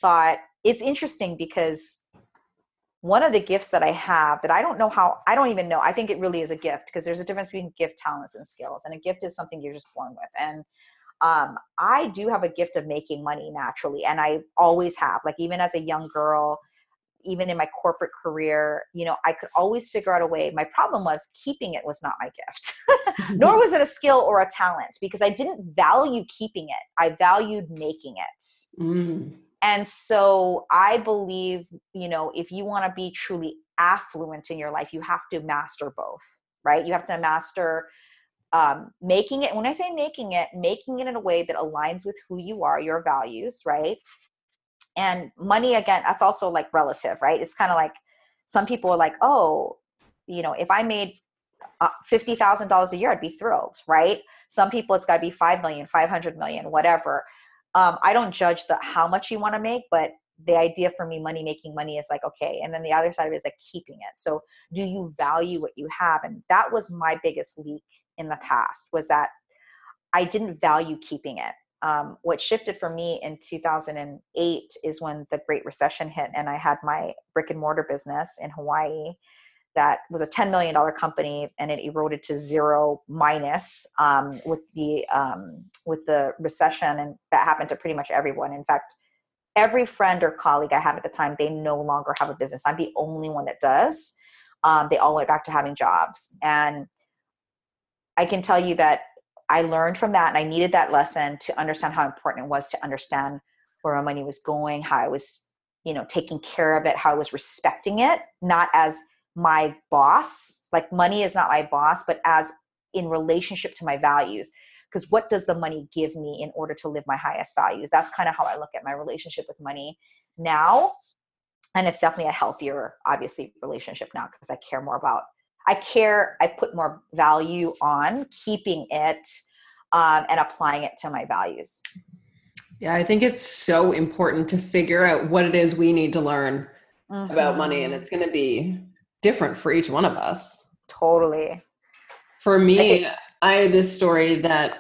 thought it's interesting because one of the gifts that i have that i don't know how i don't even know i think it really is a gift because there's a difference between gift talents and skills and a gift is something you're just born with and um i do have a gift of making money naturally and i always have like even as a young girl even in my corporate career you know i could always figure out a way my problem was keeping it was not my gift [laughs] nor was it a skill or a talent because I didn't value keeping it. I valued making it. Mm. And so I believe, you know, if you want to be truly affluent in your life, you have to master both, right? You have to master um, making it. When I say making it, making it in a way that aligns with who you are, your values, right? And money, again, that's also like relative, right? It's kind of like some people are like, oh, you know, if I made uh, $50,000 a year, I'd be thrilled, right? Some people it's got to be 5 million, 500 million, whatever. Um, I don't judge the how much you want to make, but the idea for me, money making money is like, okay. And then the other side of it is like keeping it. So do you value what you have? And that was my biggest leak in the past was that I didn't value keeping it. Um, what shifted for me in 2008 is when the Great Recession hit, and I had my brick and mortar business in Hawaii that was a $10 million company and it eroded to zero minus um, with the um, with the recession and that happened to pretty much everyone. In fact every friend or colleague i had at the time they no longer have a business. I'm the only one that does. Um, they all went back to having jobs. And i can tell you that i learned from that and i needed that lesson to understand how important it was to understand where my money was going how i was you know taking care of it how i was respecting it not as my boss. Like money is not my boss but as in relationship to my values. Because what does the money give me in order to live my highest values? That's kind of how i look at my relationship with money now. And it's definitely a healthier obviously relationship now because i care more about i care i put more value on keeping it um, and applying it to my values yeah i think it's so important to figure out what it is we need to learn mm-hmm. about money and mm-hmm. it's going to be different for each one of us totally for me I, I had this story that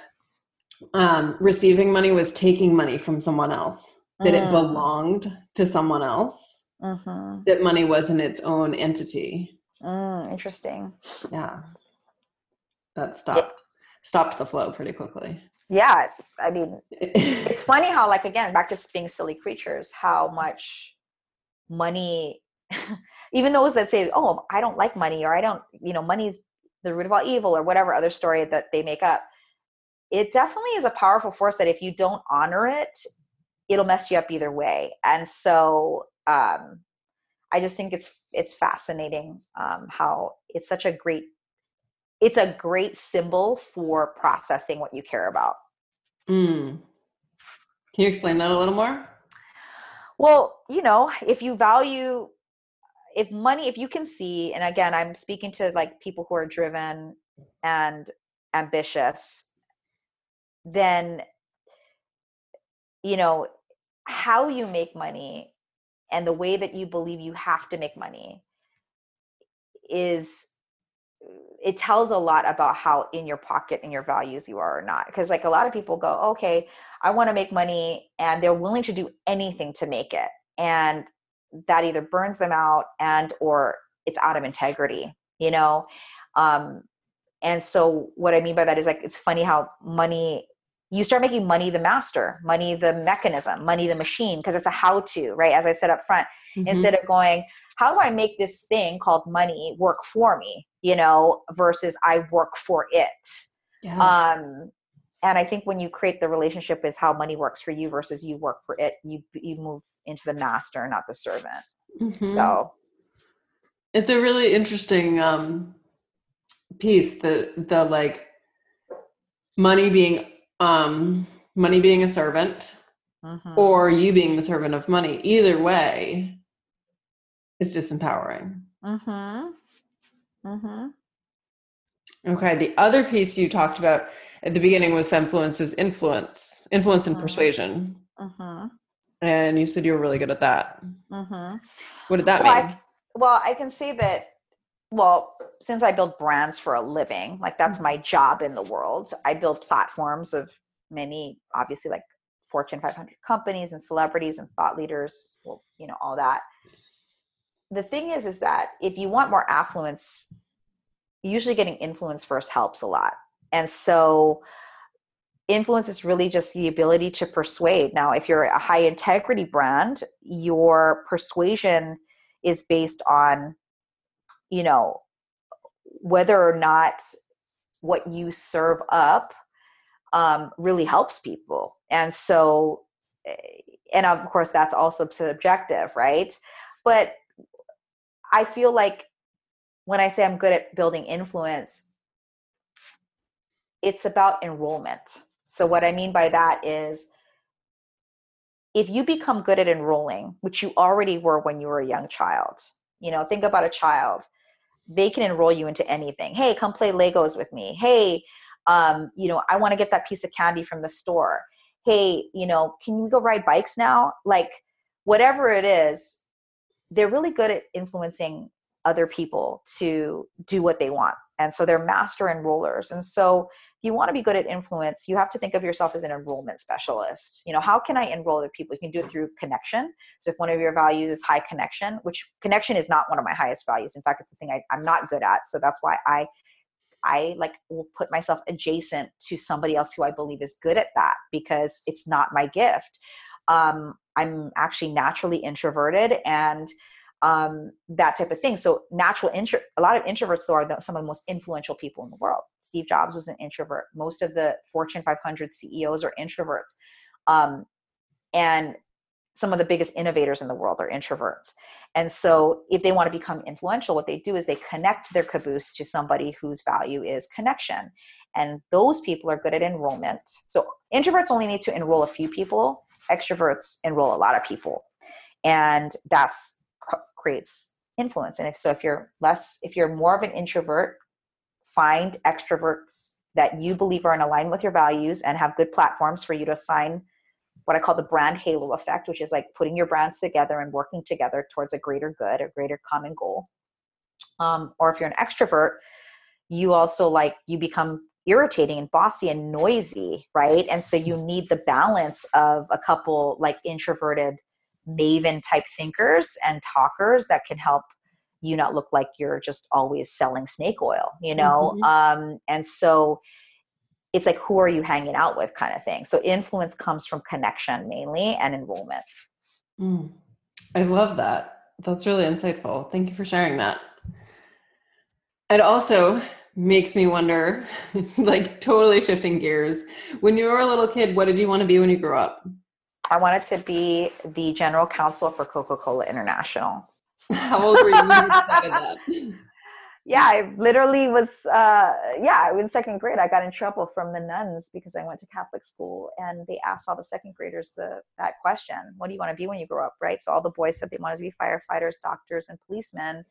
um, receiving money was taking money from someone else that mm. it belonged to someone else mm-hmm. that money wasn't its own entity. Mm, interesting. Yeah. That stopped stopped the flow pretty quickly. Yeah, I mean, [laughs] it's funny how like again back to being silly creatures, how much money, [laughs] even those that say, "Oh, I don't like money," or "I don't," you know, money's the root of all evil, or whatever other story that they make up. It definitely is a powerful force that if you don't honor it, it'll mess you up either way. And so um, I just think it's it's fascinating um, how it's such a great it's a great symbol for processing what you care about. Mm. Can you explain that a little more? Well, you know, if you value if money if you can see and again I'm speaking to like people who are driven and ambitious then you know how you make money and the way that you believe you have to make money is it tells a lot about how in your pocket and your values you are or not because like a lot of people go okay i want to make money and they're willing to do anything to make it and that either burns them out and or it's out of integrity you know? Um and so what i mean by that is like it's funny how money you start making money the master, money the mechanism, money the machine, because it's a how to, right? As I said up front, mm-hmm. instead of going, how do I make this thing called money work for me, you know, versus I work for it. Yeah. Um, and I think when you create the relationship is how money works for you versus you work for it, you you move into the master, not the servant. Mm-hmm. So it's a really interesting um, piece. The the like money being um, money being a servant mm-hmm. or you being the servant of money. Either way is disempowering. Mm-hmm. Mm-hmm. Okay, the other piece you talked about at the beginning with influence is influence, influence and mm-hmm. persuasion. Mm-hmm. And you said you were really good at that. Mm-hmm. What did that well, mean? I, well, I can see that well since i build brands for a living like that's mm-hmm. my job in the world. I build platforms of many obviously like fortune 500 companies and celebrities and thought leaders well you know all that. The thing is is that if you want more affluence usually getting influence first helps a lot. And so influence is really just the ability to persuade. Now if you're a high integrity brand your persuasion is based on you know whether or not what you serve up um, really helps people. And so eh, and of course that's also subjective right? But i feel like when i say i'm good at building influence it's about enrollment. So what i mean by that is if you become good at enrolling which you already were when you were a young child you know think about a child they can enroll you into anything. Hey, come play Legos with me. Hey, um, you know, I want to get that piece of candy from the store. Hey, you know, can we go ride bikes now? Like, whatever it is, they're really good at influencing other people to do what they want. And so they're master enrollers. And so you want to be good at influence, you have to think of yourself as an enrollment specialist. You know, how can I enroll other people? You can do it through connection. So if one of your values is high connection, which connection is not one of my highest values. In fact, it's the thing I, I'm not good at. So that's why I I like will put myself adjacent to somebody else who I believe is good at that because it's not my gift. Um, I'm actually naturally introverted and um, that type of thing. So natural intro, a lot of introverts though are the, some of the most influential people in the world. Steve Jobs was an introvert. Most of the Fortune 500 CEOs are introverts. Um, and some of the biggest innovators in the world are introverts. And so, if they want to become influential, what they do is they connect their caboose to somebody whose value is connection. And those people are good at enrollment. So, introverts only need to enroll a few people, extroverts enroll a lot of people. And that's creates influence. And if so, if you're less, if you're more of an introvert, find extroverts that you believe are in alignment with your values and have good platforms for you to assign what I call the brand halo effect, which is like putting your brands together and working together towards a greater good, a greater common goal. Um, or if you're an extrovert, you also like you become irritating and bossy and noisy, right? And so you need the balance of a couple like introverted maven type thinkers and talkers that can help you not look like you're just always selling snake oil, you know? Mm-hmm. Um, and so it's like who are you hanging out with kind of thing. So influence comes from connection mainly and enrollment. Mm. i love that. That's really insightful. Thank you for sharing that. It also makes me wonder [laughs] like totally shifting gears. When you were a little kid what did you want to be when you grew up i wanted to be the general counsel for coca-cola international. [laughs] How old were you when you decided that? [laughs] [laughs] Yeah, I literally was, uh, yeah, in second grade, I got in trouble from the nuns because I went to Catholic school and they asked all the second graders the, that question, what do you want to be when you grow up, right? So all the boys said they wanted to be firefighters, doctors, and policemen.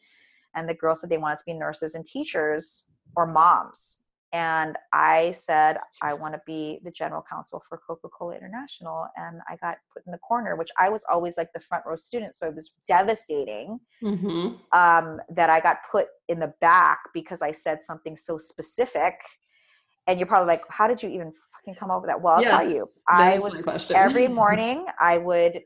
And the girls said they wanted to be nurses and teachers or moms and I said I want to be the general counsel for Coca-Cola International, and I got put in the corner, which I was always like the front row student, so it was devastating mm-hmm. um, that I got put in the back because I said something so specific. And you're probably like, "How did you even fucking come up with that?" Well, I'll yeah, tell you. [laughs] I was every [laughs] morning I would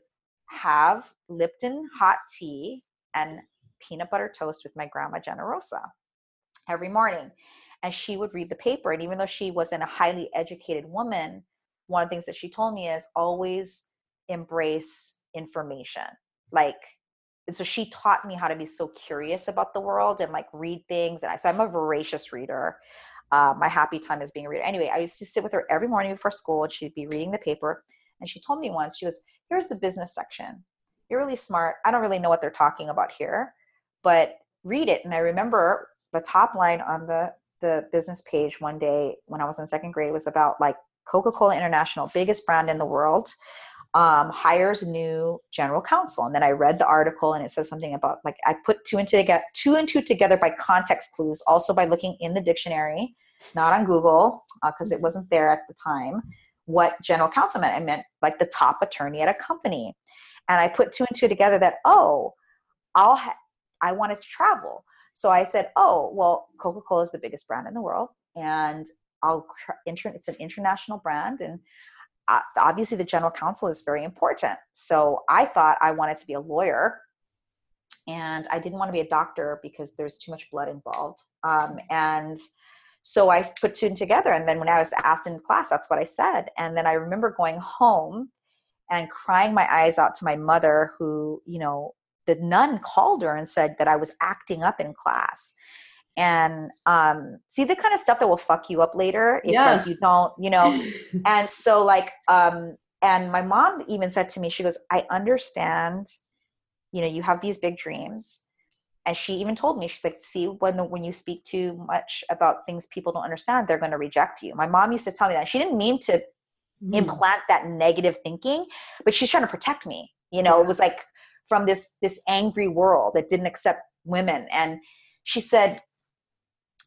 have Lipton hot tea and peanut butter toast with my grandma Generosa every morning and she would read the paper and even though she wasn't a highly educated woman one of the things that she told me is always embrace information. Like so she taught me how to be so curious about the world and like read things and I, so i'm a voracious reader. Uh, my happy time is being a reader. Anyway i used to sit with her every morning before school and she'd be reading the paper and she told me once she was here's the business section. You're really smart. I don't really know what they're talking about here but read it. And i remember the top line on the the business page one day when I was in second grade was about like Coca Cola International, biggest brand in the world, um, hires new general counsel. And then I read the article and it says something about like I put two and two together, two and two together by context clues, also by looking in the dictionary, not on Google because uh, it wasn't there at the time. What general counsel meant? I meant like the top attorney at a company, and I put two and two together that oh, I'll ha- I wanted to travel. So I said, oh, well, Coca Cola is the biggest brand in the world. And I'll, it's an international brand. And uh, obviously, the general counsel is very important. So I thought I wanted to be a lawyer. And I didn't want to be a doctor because there's too much blood involved. Um, and so I put two and together. And then when I was asked in class, that's what I said. And then I remember going home and crying my eyes out to my mother, who, you know, the nun called her and said that I was acting up in class. And um, see the kind of stuff that will fuck you up later if yes. like, you don't, you know. [laughs] and so like, um, and my mom even said to me, she goes, "I understand, you know, you have these big dreams." And she even told me, she's like, "See, when the, when you speak too much about things people don't understand, they're going to reject you." My mom used to tell me that. She didn't mean to mm. implant that negative thinking, but she's trying to protect me. You know, yeah. it was like from this this angry world that didn't accept women. And she said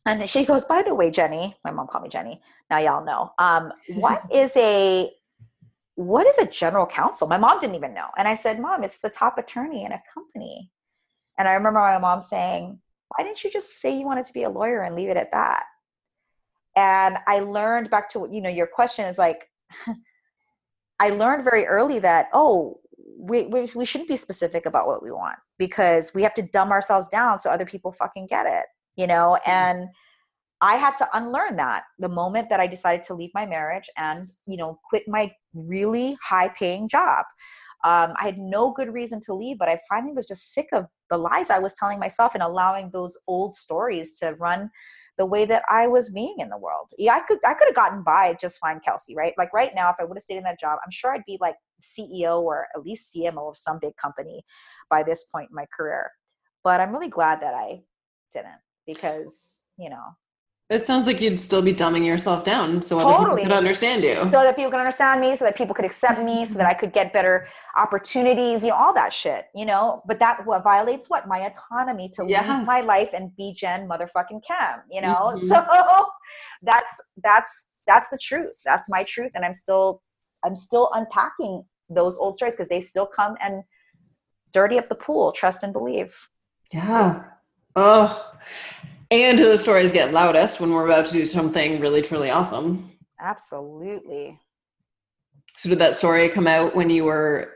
and she goes by the way jenny my mom called me jenny now y'all know um, what [laughs] is a what is a general counsel? My mom didn't even know. And i said mom it's the top attorney in a company. And i remember my mom saying why didn't you just say you wanted to be a lawyer and leave it at that? And i learned back to you know your question is like [laughs] i learned very early that oh we, we, we shouldn't be specific about what we want because we have to dumb ourselves down so other people fucking get it you know mm-hmm. and i had to unlearn that the moment that i decided to leave my marriage and you know quit my really high paying job um, i had no good reason to leave but i finally was just sick of the lies i was telling myself and allowing those old stories to run the way that I was being in the world. Yeah, I could I could have gotten by just fine, Kelsey, right? Like right now, if I would have stayed in that job, I'm sure I'd be like CEO or at least CMO of some big company by this point in my career. But I'm really glad that I didn't because, you know, it sounds like you'd still be dumbing yourself down so Totally. other people could understand you. so that people can understand me, so that people could accept me, so that I could get better opportunities, you know, all that shit, you know. But that what violates what my autonomy to Yes. live my life and be Jen motherfucking Kem, you know. Mhm. [laughs] So that's that's that's the truth. That's my truth, and I'm still I'm still unpacking those old stories because they still come and dirty up the pool. Trust and believe. Yeah. Oh. And those stories get loudest when we're about to do something really, truly awesome. Absolutely. So did that story come out when you were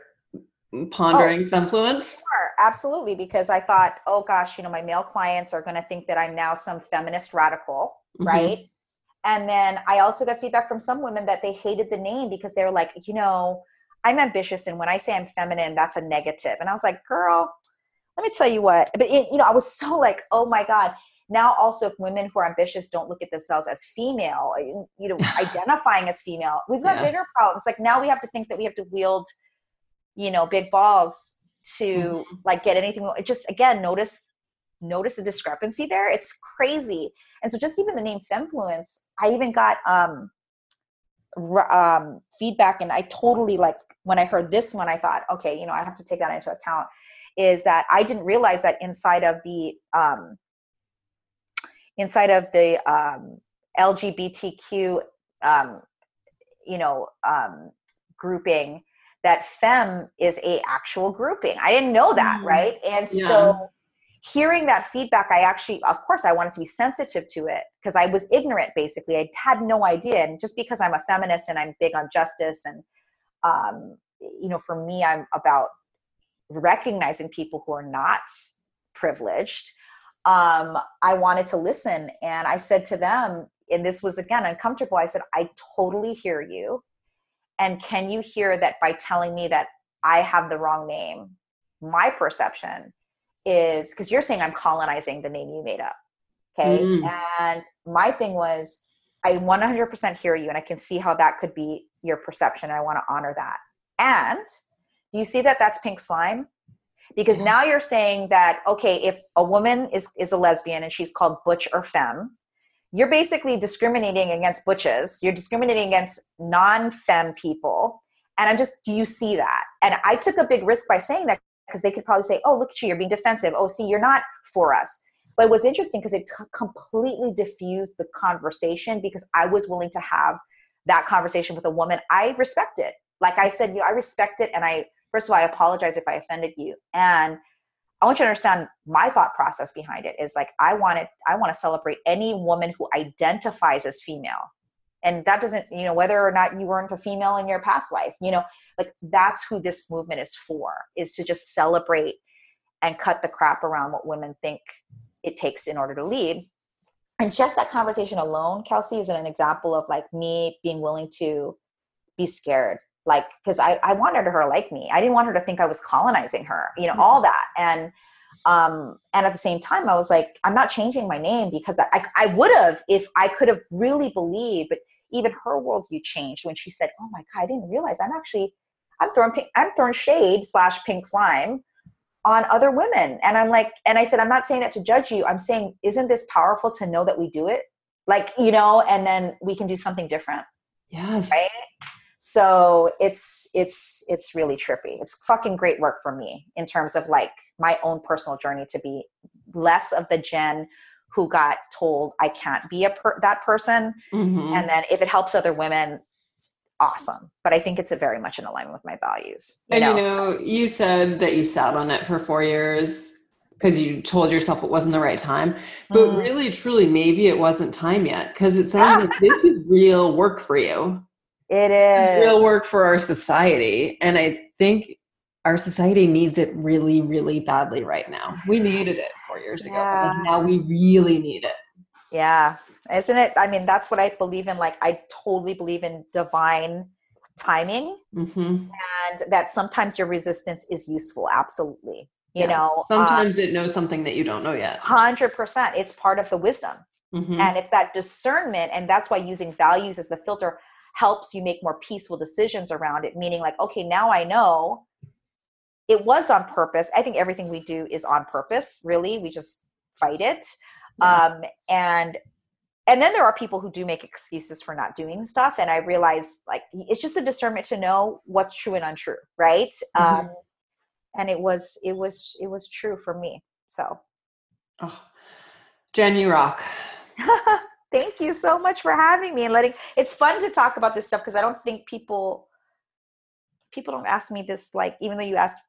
pondering Femfluence? Sure, absolutely. Because I thought, oh gosh, you know, my male clients are going to think that I'm now some feminist radical, Mhm. right? And then I also got feedback from some women that they hated the name because they were like, you know, I'm ambitious, and when I say I'm feminine, that's a negative. And I was like, girl, let me tell you what. But it, you know, I was so like, oh my god. Now, also, if women who are ambitious don't look at themselves as female, you know, [laughs] identifying as female, we've got Yeah. bigger problems. Like now, we have to think that we have to wield, you know, big balls to like get anything. we want. It just again, notice notice the discrepancy there. It's crazy. And so, just even the name Femfluence, I even got um, r- um, feedback, and I totally like when I heard this one, I thought, okay, you know, I have to take that into account. Is that I didn't realize that inside of the um, inside of the um, LGBTQ, um, you know, um, grouping, that fem is a actual grouping. I didn't know that, Mm. right? And Yeah. so hearing that feedback, I actually, of course, I wanted to be sensitive to it because I was ignorant. Basically, I had no idea, and just because I'm a feminist and I'm big on justice and um, you know, for me, I'm about recognizing people who are not privileged. Um, I wanted to listen, and I said to them, and this was again uncomfortable. I said, I totally hear you. And can you hear that by telling me that I have the wrong name? My perception is because you're saying I'm colonizing the name you made up. Okay. Mm. And my thing was, I 100% hear you, and I can see how that could be your perception. And I want to honor that. And do you see that that's pink slime? Because now you're saying that, okay, if a woman is, is a lesbian and she's called butch or femme, you're basically discriminating against butches. You're discriminating against non femme people. And I'm just, do you see that? And I took a big risk by saying that because they could probably say, oh, look at you, you're being defensive. Oh, see, you're not for us. But it was interesting because it t- completely diffused the conversation because I was willing to have that conversation with a woman I respect it. Like I said, you know, I respect it. And I, first of all, I apologize if I offended you. And I want you to understand my thought process behind it is like I want it, I want to celebrate any woman who identifies as female. And that doesn't, you know, whether or not you weren't a female in your past life, you know, like that's who this movement is for, is to just celebrate and cut the crap around what women think it takes in order to lead. And just that conversation alone, Kelsey, is an example of like me being willing to be scared. Like, because I, I wanted her to like me. I didn't want her to think I was colonizing her, you know, all that. And um and at the same time i was like i'm not changing my name because that, i, I would have if i could have really believed but even her worldview changed when she said oh my god i didn't realize i'm actually i'm throwing pink, i'm throwing shade slash pink slime on other women. And i'm like and i said i'm not saying that to judge you. I'm saying isn't this powerful to know that we do it? Like you know and then we can do something different. Yes. right? So it's it's it's really trippy. It's fucking great work for me in terms of like my own personal journey to be less of the gen who got told i can't be a per- that person. Mhm. and then if it helps other women awesome but i think it's a very much in alignment with my values you and know, you know, you said that you sat on it for four years because you told yourself it wasn't the right time. But Mm. really, truly, maybe it wasn't time yet because it sounds like [laughs] this is real work for you. it It's real work for our society. And I think our society needs it really, really badly right now. We [sighs] needed it four years ago. Yeah. And now we really need it. Yeah. Isn't it? I mean, that's what I believe in. Like, I totally believe in divine timing hmm and that sometimes your resistance is useful. Absolutely. You know, uh, sometimes it knows something that you don't know yet. hundred percent. It's part of the wisdom, Mhm. and it's that discernment, and that's why using values as the filter helps you make more peaceful decisions around it meaning like okay now i know it was on purpose i think everything we do is on purpose really we just fight it yeah. um, and and then there are people who do make excuses for not doing stuff and i realize like it's just the discernment to know what's true and untrue right? Mm-hmm. um, and it was it was it was true for me so. Oh, jen you rock. [laughs] Thank you so much for having me and letting it's fun to talk about this stuff because i don't think people people don't ask me this like even though you asked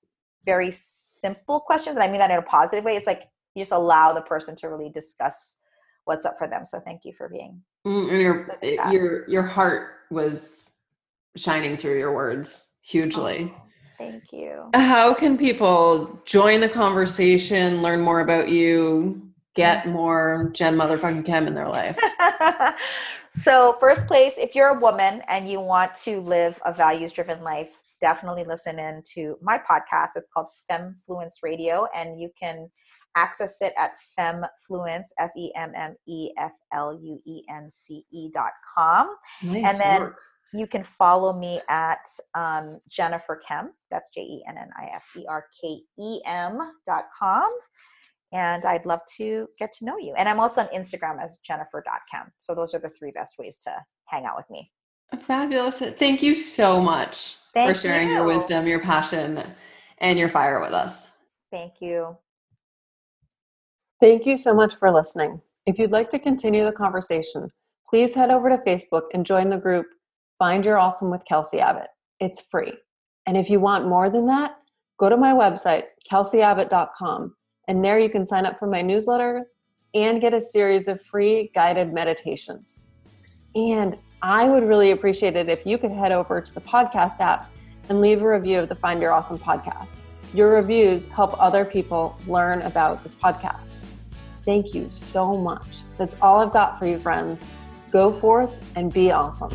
very simple questions and i mean that in a positive way it's like you just allow the person to really discuss what's up for them. So thank you for being. Mm, your your your heart was shining through your words hugely. Oh, thank you. How can people join the conversation, learn more about you, get mm. more Jen motherfucking Kem in their life? [laughs] so, first place, if you're a woman and you want to live a values driven life, definitely listen in to my podcast. It's called Femmefluence Radio, and you can access it at femmefluence, F E M M E F L U E N C E dot com. Nice and then work. you can follow me at um, Jennifer Kem. That's J E N N I F E R K E M dot com. And I'd love to get to know you. And I'm also on Instagram as jennifer.kem. So those are the three best ways to hang out with me. Fabulous. Thank you so much Thank for sharing you. your wisdom, your passion, and your fire with us. Thank you. Thank you so much for listening. If you'd like to continue the conversation, please head over to Facebook and join the group Find Your Awesome with Kelsey Abbott. It's free. And if you want more than that, go to my website, kelseyabbott.com, and there you can sign up for my newsletter and get a series of free guided meditations. And I would really appreciate it if you could head over to the podcast app and leave a review of the Find Your Awesome podcast. Your reviews help other people learn about this podcast. Thank you so much. That's all I've got for you, friends. Go forth and be awesome.